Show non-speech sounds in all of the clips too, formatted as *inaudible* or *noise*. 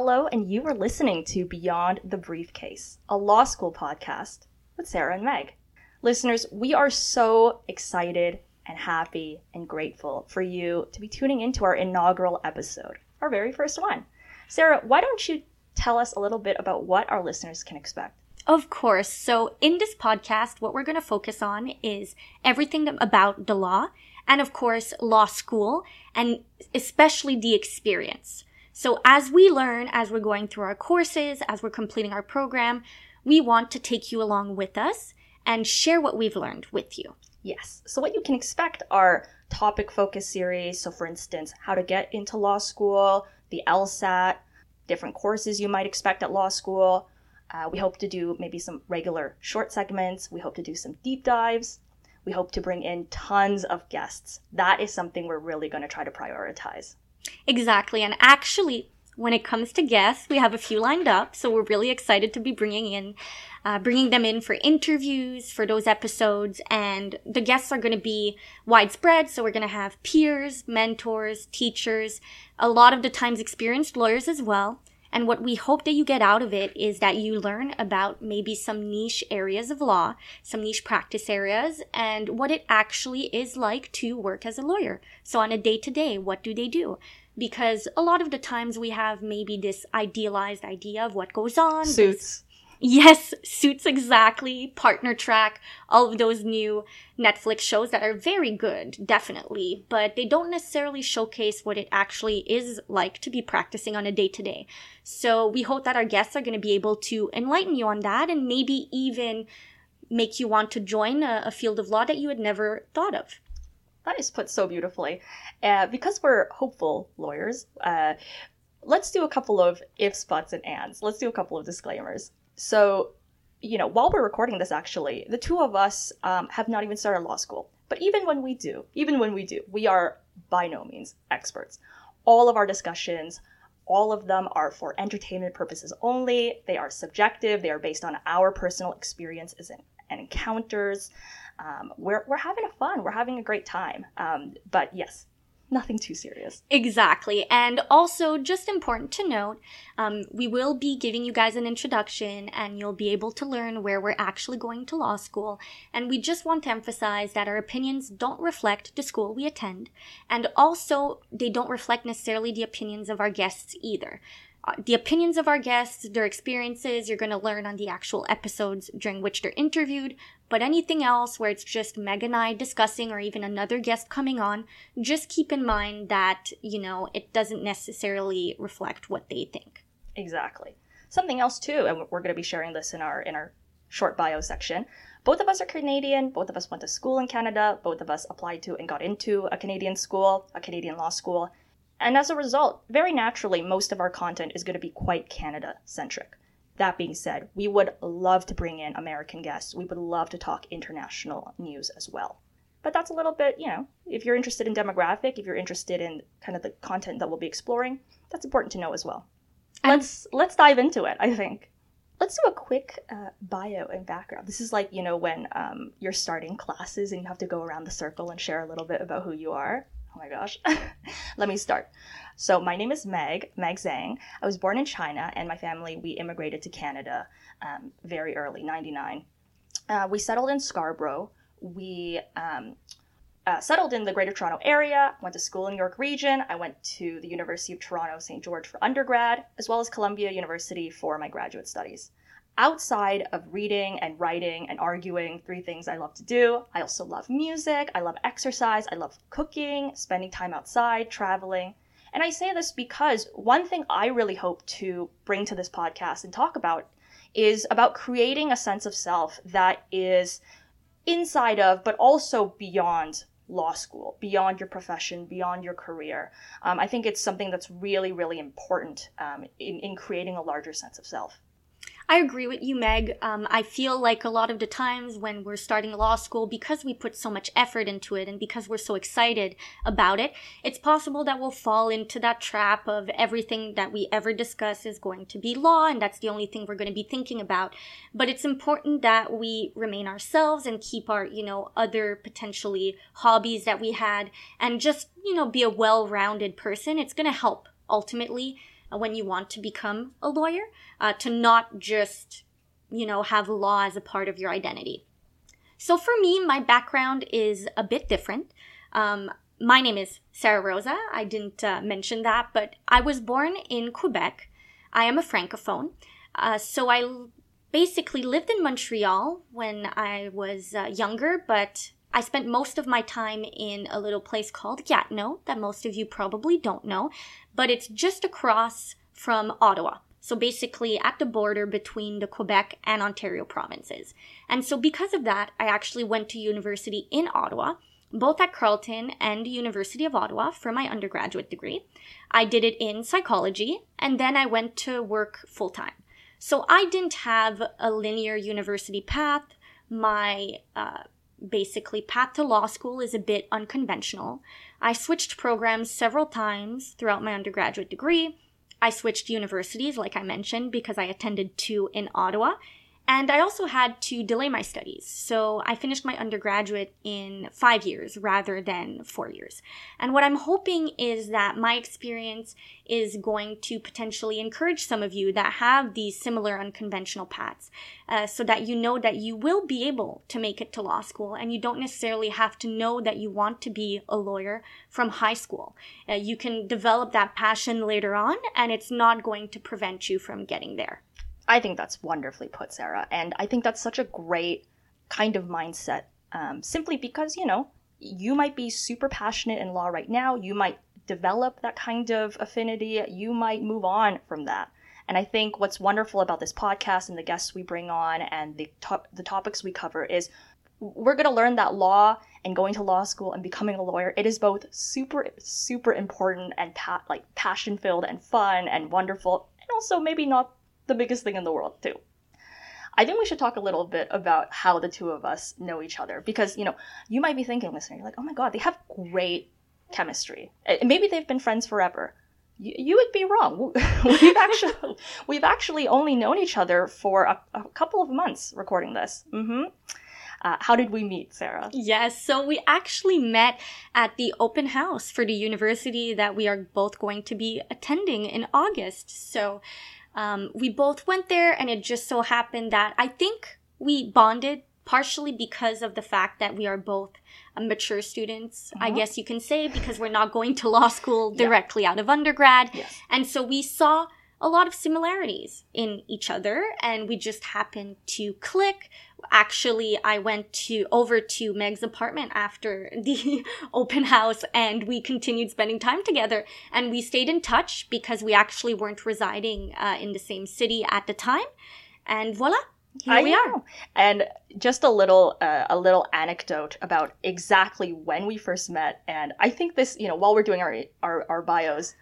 Hello, and you are listening to Beyond the Briefcase, a law school podcast with Sarah and Meg. Listeners, we are so excited and happy and grateful for you to be tuning into our inaugural episode, our very first one. Sarah, why don't you tell us a little bit about what our listeners can expect? Of course. So, in this podcast, what we're going to focus on is everything about the law and, of course, law school and especially the experience. So, as we learn, as we're going through our courses, as we're completing our program, we want to take you along with us and share what we've learned with you. Yes. So, what you can expect are topic focus series. So, for instance, how to get into law school, the LSAT, different courses you might expect at law school uh, we hope to do maybe some regular short segments. We hope to do some deep dives. We hope to bring in tons of guests. That is something we're really going to try to prioritize. Exactly. And actually, when it comes to guests, we have a few lined up. So we're really excited to be bringing in, uh, bringing them in for interviews for those episodes. And the guests are going to be widespread. So we're going to have peers, mentors, teachers, a lot of the times experienced lawyers as well. And what we hope that you get out of it is that you learn about maybe some niche areas of law, some niche practice areas, and what it actually is like to work as a lawyer. So on a day to day, what do they do? Because a lot of the times we have maybe this idealized idea of what goes on. Suits. Yes, Suits exactly, Partner Track, all of those new Netflix shows that are very good, definitely, but they don't necessarily showcase what it actually is like to be practicing on a day to day. So we hope that our guests are going to be able to enlighten you on that and maybe even make you want to join a, a field of law that you had never thought of. That is put so beautifully. Uh, because we're hopeful lawyers, uh, let's do a couple of ifs, buts, and ands. Let's do a couple of disclaimers. So, you know, while we're recording this, actually, the two of us um, have not even started law school. But even when we do, even when we do, we are by no means experts. All of our discussions, all of them are for entertainment purposes only. They are subjective. They are based on our personal experiences and, and encounters. Um, we're, we're having a fun. We're having a great time. Um, but yes, nothing too serious. Exactly. And also, just important to note, um, we will be giving you guys an introduction and you'll be able to learn where we're actually going to law school. And we just want to emphasize that our opinions don't reflect the school we attend. And also, they don't reflect necessarily the opinions of our guests either. The opinions of our guests, their experiences, you're going to learn on the actual episodes during which they're interviewed. But anything else where it's just Meg and I discussing or even another guest coming on, just keep in mind that, you know, it doesn't necessarily reflect what they think. Exactly. Something else too, and we're going to be sharing this in our in our short bio section. Both of us are Canadian. Both of us went to school in Canada. Both of us applied to and got into a Canadian school, a Canadian law school. And as a result, very naturally, most of our content is going to be quite Canada centric. That being said, we would love to bring in American guests. We would love to talk international news as well. But that's a little bit, you know, if you're interested in demographic, if you're interested in kind of the content that we'll be exploring, that's important to know as well. Let's let's dive into it. I think. Let's do a quick uh, bio and background. This is like you know when um, you're starting classes and you have to go around the circle and share a little bit about who you are. Oh my gosh. *laughs* Let me start. So, my name is Meg, Meg Zhang. I was born in China, and my family, we immigrated to Canada um, very early, 99. Uh, we settled in Scarborough. We um, uh, settled in the Greater Toronto area, went to school in York Region. I went to the University of Toronto, St. George for undergrad, as well as Columbia University for my graduate studies outside of reading and writing and arguing, three things I love to do. I also love music, I love exercise, I love cooking, spending time outside, traveling. And I say this because one thing I really hope to bring to this podcast and talk about is about creating a sense of self that is inside of, but also beyond law school, beyond your profession, beyond your career. Um, I think it's something that's really, really important um, in, in creating a larger sense of self. I agree with you, Meg. Um, I feel like a lot of the times when we're starting law school, because we put so much effort into it and because we're so excited about it, it's possible that we'll fall into that trap of everything that we ever discuss is going to be law and that's the only thing we're going to be thinking about. But it's important that we remain ourselves and keep our, you know, other potentially hobbies that we had and just, you know, be a well rounded person. It's going to help ultimately when you want to become a lawyer, uh, to not just, you know, have law as a part of your identity. So for me, my background is a bit different. Um, my name is Sarah Rosa. I didn't uh, mention that, but I was born in Quebec. I am a francophone. Uh, so I basically lived in Montreal when I was uh, younger, but I spent most of my time in a little place called Gatineau that most of you probably don't know, but it's just across from Ottawa. So basically at the border between the Quebec and Ontario provinces. And so because of that, I actually went to university in Ottawa, both at Carleton and University of Ottawa for my undergraduate degree. I did it in psychology and then I went to work full time. So I didn't have a linear university path. My uh, basically path to law school is a bit unconventional. I switched programs several times throughout my undergraduate degree. I switched universities, like I mentioned, because I attended two in Ottawa and I also had to delay my studies. So I finished my undergraduate in five years rather than four years. And what I'm hoping is that my experience is going to potentially encourage some of you that have these similar unconventional paths uh, so that you know that you will be able to make it to law school and you don't necessarily have to know that you want to be a lawyer from high school. Uh, you can develop that passion later on and it's not going to prevent you from getting there. I think that's wonderfully put, Sarah. And I think that's such a great kind of mindset, um, simply because, you know, you might be super passionate in law right now. You might develop that kind of affinity. You might move on from that. And I think what's wonderful about this podcast and the guests we bring on and the top, the topics we cover is we're going to learn that law and going to law school and becoming a lawyer it is both super super important and pa- like passion filled and fun and wonderful and also maybe not the biggest thing in the world too. I think we should talk a little bit about how the two of us know each other because you know you might be thinking, listening, you're like, oh my god, they have great chemistry. Maybe they've been friends forever. You, you would be wrong. *laughs* We've actually *laughs* we've actually only known each other for a, a couple of months recording this. Mm-hmm. Uh, how did we meet, Sarah? Yes, so we actually met at the open house for the university that we are both going to be attending in August. So um, we both went there, and it just so happened that I think we bonded partially because of the fact that we are both uh, mature students, uh-huh. I guess you can say, because we're not going to law school directly yeah. out of undergrad. Yes. And so we saw a lot of similarities in each other and we just happened to click. Actually, I went to over to Meg's apartment after *laughs* the open house and we continued spending time together and we stayed in touch because we actually weren't residing uh, in the same city at the time. And voila, here I we know. are. And just a little uh, a little anecdote about exactly when we first met. And I think this, you know, while we're doing our our, our bios,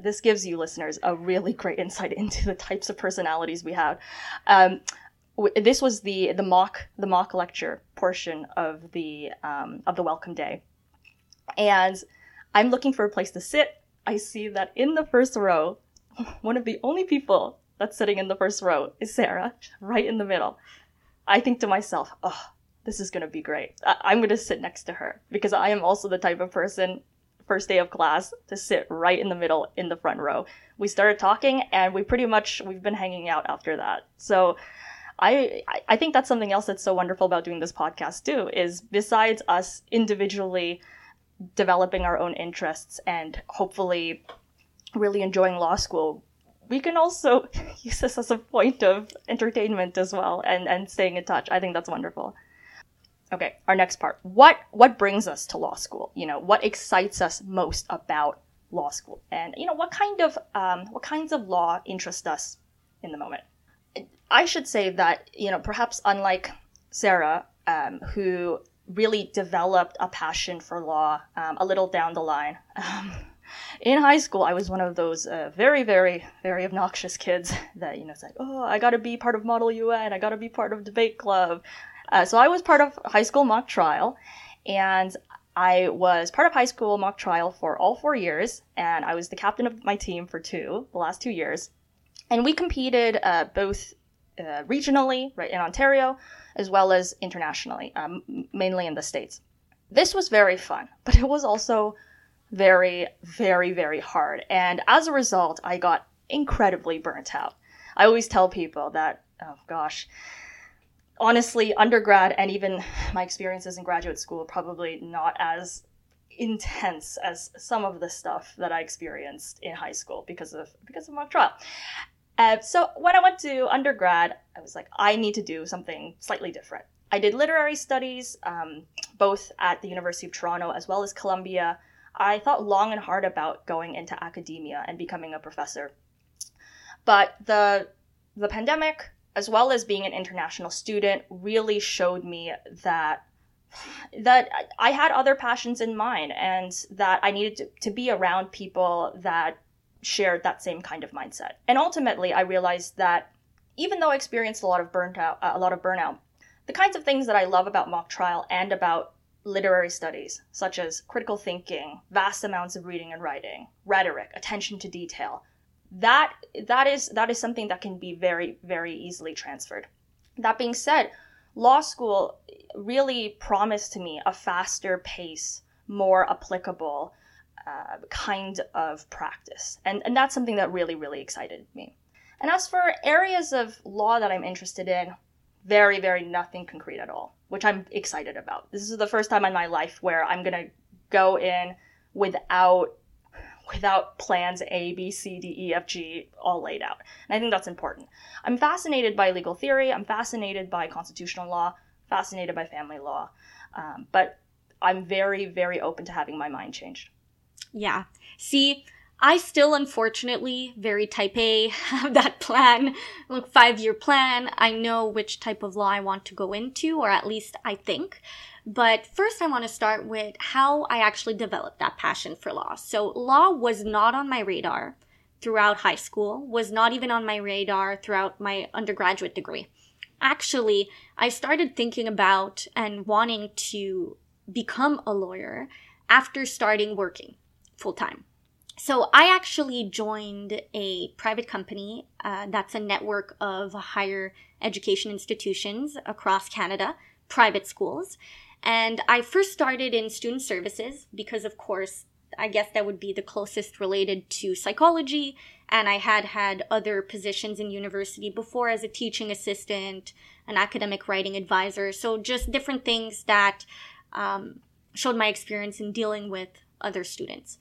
this gives you listeners a really great insight into the types of personalities we have. Um, this was the the mock the mock lecture portion of the um, of the welcome day, and I'm looking for a place to sit. I see that in the first row, *laughs* one of the only people that's sitting in the first row is Sarah, right in the middle. I think to myself, oh, this is gonna be great. I- am gonna sit next to her because I am also the type of person first day of class to sit right in the middle in the front row. We started talking and we pretty much we've been hanging out after that. So I I think that's something else that's so wonderful about doing this podcast too is besides us individually developing our own interests and hopefully really enjoying law school, we can also *laughs* use this as a point of entertainment as well and, and staying in touch. I think that's wonderful. Okay, our next part. What what brings us to law school? You know, what excites us most about law school, and you know, what kind of um, what kinds of law interest us in the moment? I should say that you know, perhaps unlike Sarah, um, who really developed a passion for law um, a little down the line. Um, in high school, I was one of those uh, very, very, very obnoxious kids *laughs* that you know said, "Oh, I got to be part of Model UN. I got to be part of debate club. Uh, so I was part of high school mock trial, and I was part of high school mock trial for all four years, and I was the captain of my team for two, the last two years. And we competed uh, both uh, regionally, right in Ontario, as well as internationally, um, mainly in the States. This was very fun, *laughs* but it was also very, very, very hard. And as a result, I got incredibly burnt out. I always tell people that, oh gosh, honestly, undergrad and even my experiences in graduate school probably not as intense as some of the stuff that I experienced in high school because of because of mock trial. Uh, so when I went to undergrad, I was like, I need to do something slightly different. I did literary studies, um, both at the University of Toronto as well as Columbia. I thought long and hard about going into academia and becoming a professor. But the the pandemic, as well as being an international student, really showed me that that I had other passions in mind and that I needed to, to be around people that shared that same kind of mindset. And ultimately, I realized that even though I experienced a lot of burnt out, uh, a lot of burnout, the kinds of things that I love about mock trial and about literary studies, such as critical thinking, vast amounts of reading and writing, rhetoric, attention to detail, that that is that is something that can be very very easily transferred. That being said, law school really promised to me a faster pace, more applicable uh, kind of practice. And, and that's something that really, really excited me. And as for areas of law that I'm interested in, very, very nothing concrete at all, which I'm excited about. This is the first time in my life where I'm going to go in without without plans A, B, C, D, E, F, G all laid out. And I think that's important. I'm fascinated by legal theory. I'm fascinated by constitutional law, fascinated by family law. Um, but I'm very, very open to having my mind changed. Yeah. See, I still, unfortunately, very type A, *laughs* have that plan, like five year plan. I know which type of law I want to go into, or at least I think. But first, I want to start with how I actually developed that passion for law. So, law was not on my radar throughout high school, was not even on my radar throughout my undergraduate degree. Actually, I started thinking about and wanting to become a lawyer after starting working full time. So I actually joined a private company uh, that's a network of higher education institutions across Canada, private schools. And I first started in student services because, of course, I guess that would be the closest related to psychology. And I had had other positions in university before as a teaching assistant, an academic writing advisor. So just different things that um, showed my experience in dealing with other students.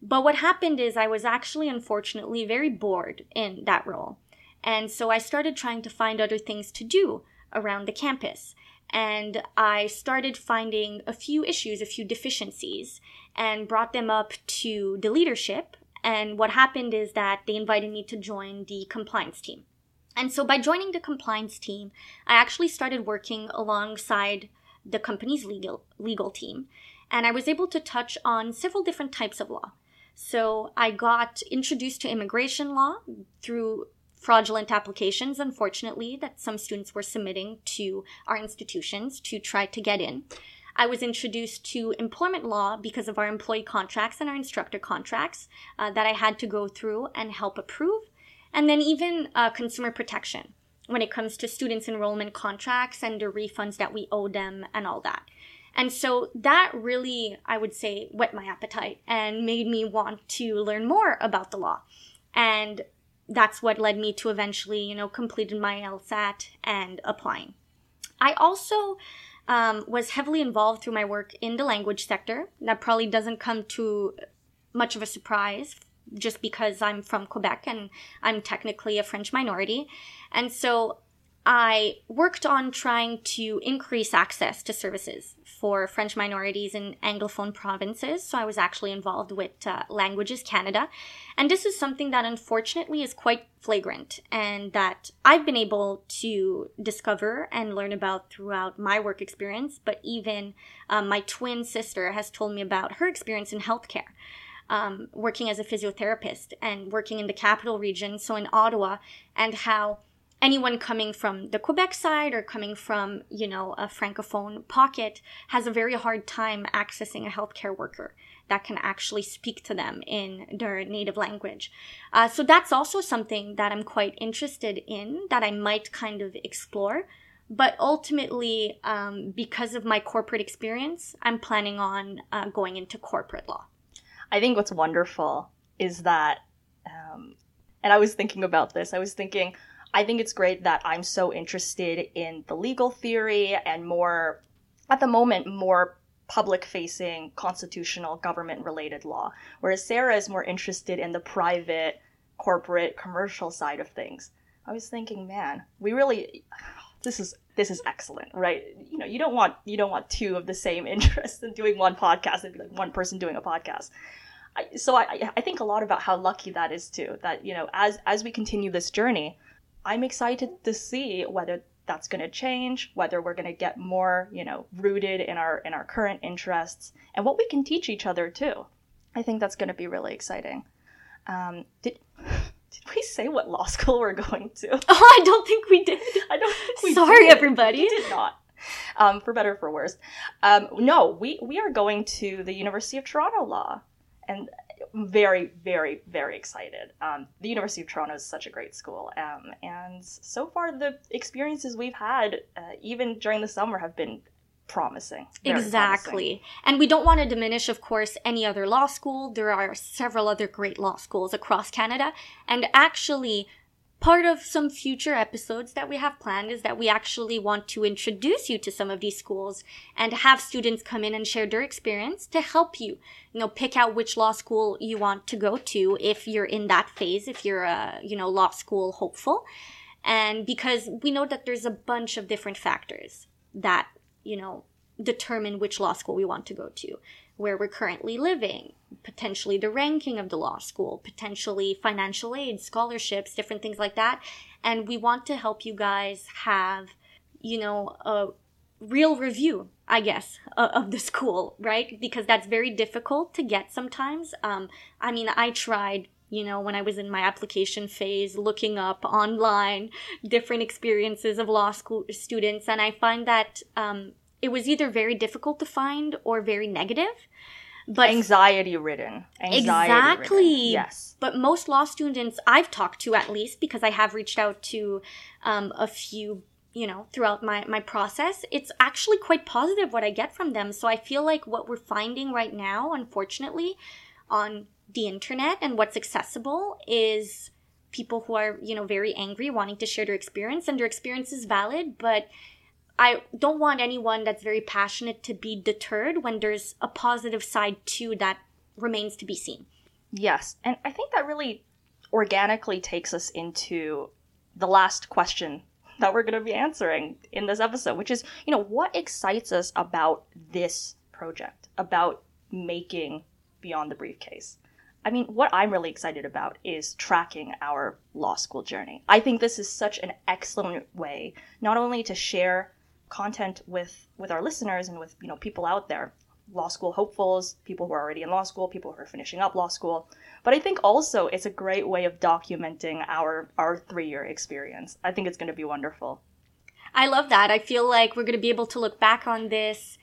But what happened is I was actually, unfortunately, very bored in that role. And so I started trying to find other things to do around the campus. And I started finding a few issues, a few deficiencies, and brought them up to the leadership. And what happened is that they invited me to join the compliance team. And so by joining the compliance team, I actually started working alongside the company's legal legal team and I was able to touch on several different types of law. So I got introduced to immigration law through fraudulent applications, unfortunately, that some students were submitting to our institutions to try to get in. I was introduced to employment law because of our employee contracts and our instructor contracts uh, that I had to go through and help approve. And then even uh, consumer protection when it comes to students' enrollment contracts and the refunds that we owe them and all that. And so that really, I would say, whet my appetite and made me want to learn more about the law. And that's what led me to eventually, you know, completing my LSAT and applying. I also um, was heavily involved through my work in the language sector. That probably doesn't come to much of a surprise just because I'm from Quebec and I'm technically a French minority. And so I worked on trying to increase access to services for French minorities in Anglophone provinces. So I was actually involved with uh, Languages Canada. And this is something that unfortunately is quite flagrant and that I've been able to discover and learn about throughout my work experience. But even um, my twin sister has told me about her experience in healthcare. Um, working as a physiotherapist and working in the capital region, so in Ottawa, and how anyone coming from the Quebec side or coming from, you know, a francophone pocket has a very hard time accessing a healthcare worker that can actually speak to them in their native language. Uh, so that's also something that I'm quite interested in that I might kind of explore. But ultimately, um, because of my corporate experience, I'm planning on uh, going into corporate law. I think what's wonderful is that um, And I was thinking about this. I was thinking, I think it's great that I'm so interested in the legal theory and more, at the moment, more public facing constitutional government related law, whereas Sarah is more interested in the private, corporate, commercial side of things. I was thinking, man, we really this is this is excellent, right? You know, you don't want you don't want two of the same *laughs* interests in doing one podcast. It'd be like one person doing a podcast. I, so I I think a lot about how lucky that is too. That you know, as as we continue this journey, I'm excited to see whether that's going to change, whether we're going to get more, you know, rooted in our in our current interests and what we can teach each other too. I think that's going to be really exciting. Um, did *laughs* did we say what law school we're going to? *laughs* Oh, I don't think we did. I don't think we Sorry, did. everybody. We did not. Um, for better or for worse. Um, no, we, we are going to the University of Toronto Law. And very, very, very excited. Um, the University of Toronto is such a great school. Um, and so far, the experiences we've had, uh, even during the summer, have been promising. Exactly. promising. And we don't want to diminish, of course, any other law school. There are several other great law schools across Canada. And actually, part of some future episodes that we have planned is that we actually want to introduce you to some of these schools and have students come in and share their experience to help you, you know, pick out which law school you want to go to if you're in that phase, if you're a, you know, law school hopeful. And because we know that there's a bunch of different factors that you know, determine which law school we want to go to, where we're currently living, potentially the ranking of the law school, potentially financial aid, scholarships, different things like that. And we want to help you guys have, you know, a real review, I guess, of the school, right? Because that's very difficult to get sometimes. Um, I mean, I tried you know, when I was in my application phase, looking up online different experiences of law school students, and I find that um, it was either very difficult to find or very negative. But Anxiety ridden. Anxiety Exactly. Yes. but most law students I've talked to, at least because I have reached out to um, a few, you know, throughout my my process, it's actually quite positive what I get from them. So I feel like what we're finding right now, unfortunately, on the internet and what's accessible is people who are you know very angry wanting to share their experience and their experience is valid but i don't want anyone that's very passionate to be deterred when there's a positive side too that remains to be seen Yes, and I think that really organically takes us into the last question that we're going to be answering in this episode, which is, you know, what excites us about this project, about making Beyond the Briefcase? I mean, what I'm really excited about is tracking our law school journey. I think this is such an excellent way not only to share content with with our listeners and with, you know, people out there, law school hopefuls, people who are already in law school, people who are finishing up law school, but I think also it's a great way of documenting our our 3-year experience. I think it's going to be wonderful. i love that i feel like we're going to be able to look back on this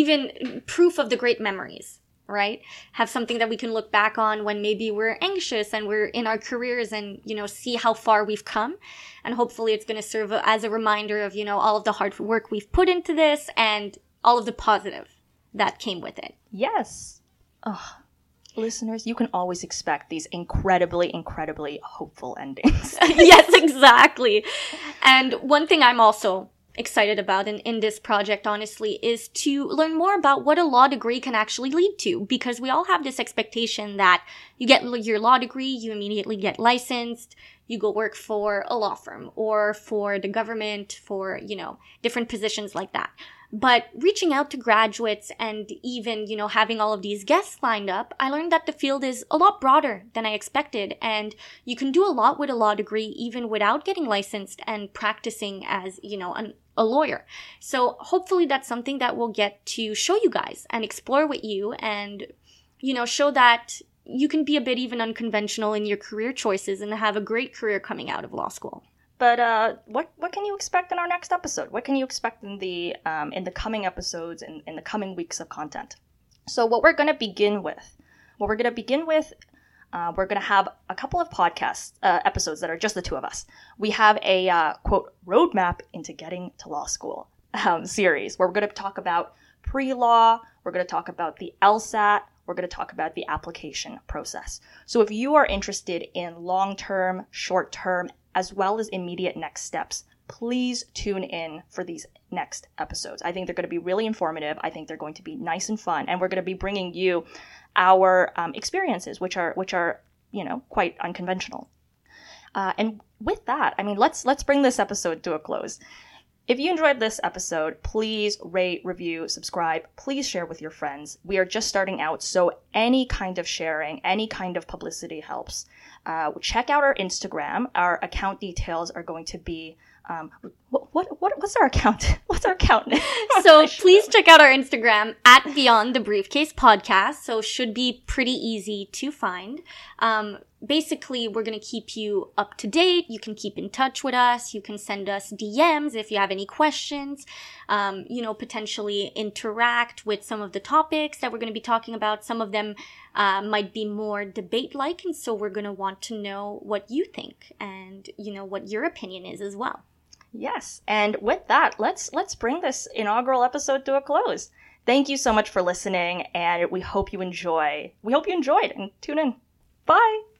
even proof of the great memories right have something that we can look back on when maybe we're anxious and we're in our careers and you know see how far we've come and hopefully it's going to serve as a reminder of you know all of the hard work we've put into this and all of the positive that came with it Yes. Ugh. Listeners, you can always expect these incredibly, incredibly hopeful endings. *laughs* yes, exactly. And one thing I'm also excited about in, in this project, honestly, is to learn more about what a law degree can actually lead to. Because we all have this expectation that you get your law degree, you immediately get licensed, you go work for a law firm or for the government, for, you know, different positions like that. But reaching out to graduates and even, you know, having all of these guests lined up, I learned that the field is a lot broader than I expected. And you can do a lot with a law degree even without getting licensed and practicing as, you know, an, a lawyer. So hopefully that's something that we'll get to show you guys and explore with you and, you know, show that you can be a bit even unconventional in your career choices and have a great career coming out of law school. But uh, what what can you expect in our next episode? What can you expect in the um, in the coming episodes and in the coming weeks of content? So what we're going to begin with, what we're going to begin with, uh, we're going to have a couple of podcast uh, episodes that are just the two of us. We have a uh, quote roadmap into getting to law school um, series where we're going to talk about pre law. We're going to talk about the LSAT. we're going to talk about the application process. So if you are interested in long term, short term, as well as immediate next steps, please tune in for these next episodes. I think they're going to be really informative. I think they're going to be nice and fun, and we're going to be bringing you our um, experiences, which are which are you know quite unconventional. Uh, and with that, I mean, let's let's bring this episode to a close. If you enjoyed this episode, please rate, review, subscribe. Please share with your friends. We are just starting out, so any kind of sharing, any kind of publicity helps. Uh, check out our Instagram. Our account details are going to be um, what, what, what what's our account? *laughs* What's our account? *laughs* so please check out our Instagram at Beyond the Briefcase Podcast. So should be pretty easy to find. Um, basically, we're gonna keep you up to date. You can keep in touch with us. You can send us DMs if you have any questions. Um, you know, potentially interact with some of the topics that we're gonna be talking about. Some of them uh, might be more debate-like, and so we're gonna want to know what you think and you know what your opinion is as well. Yes. And with that, let's let's bring this inaugural episode to a close. Thank you so much for listening and we hope you enjoy. We hope you enjoyed and tune in. Bye.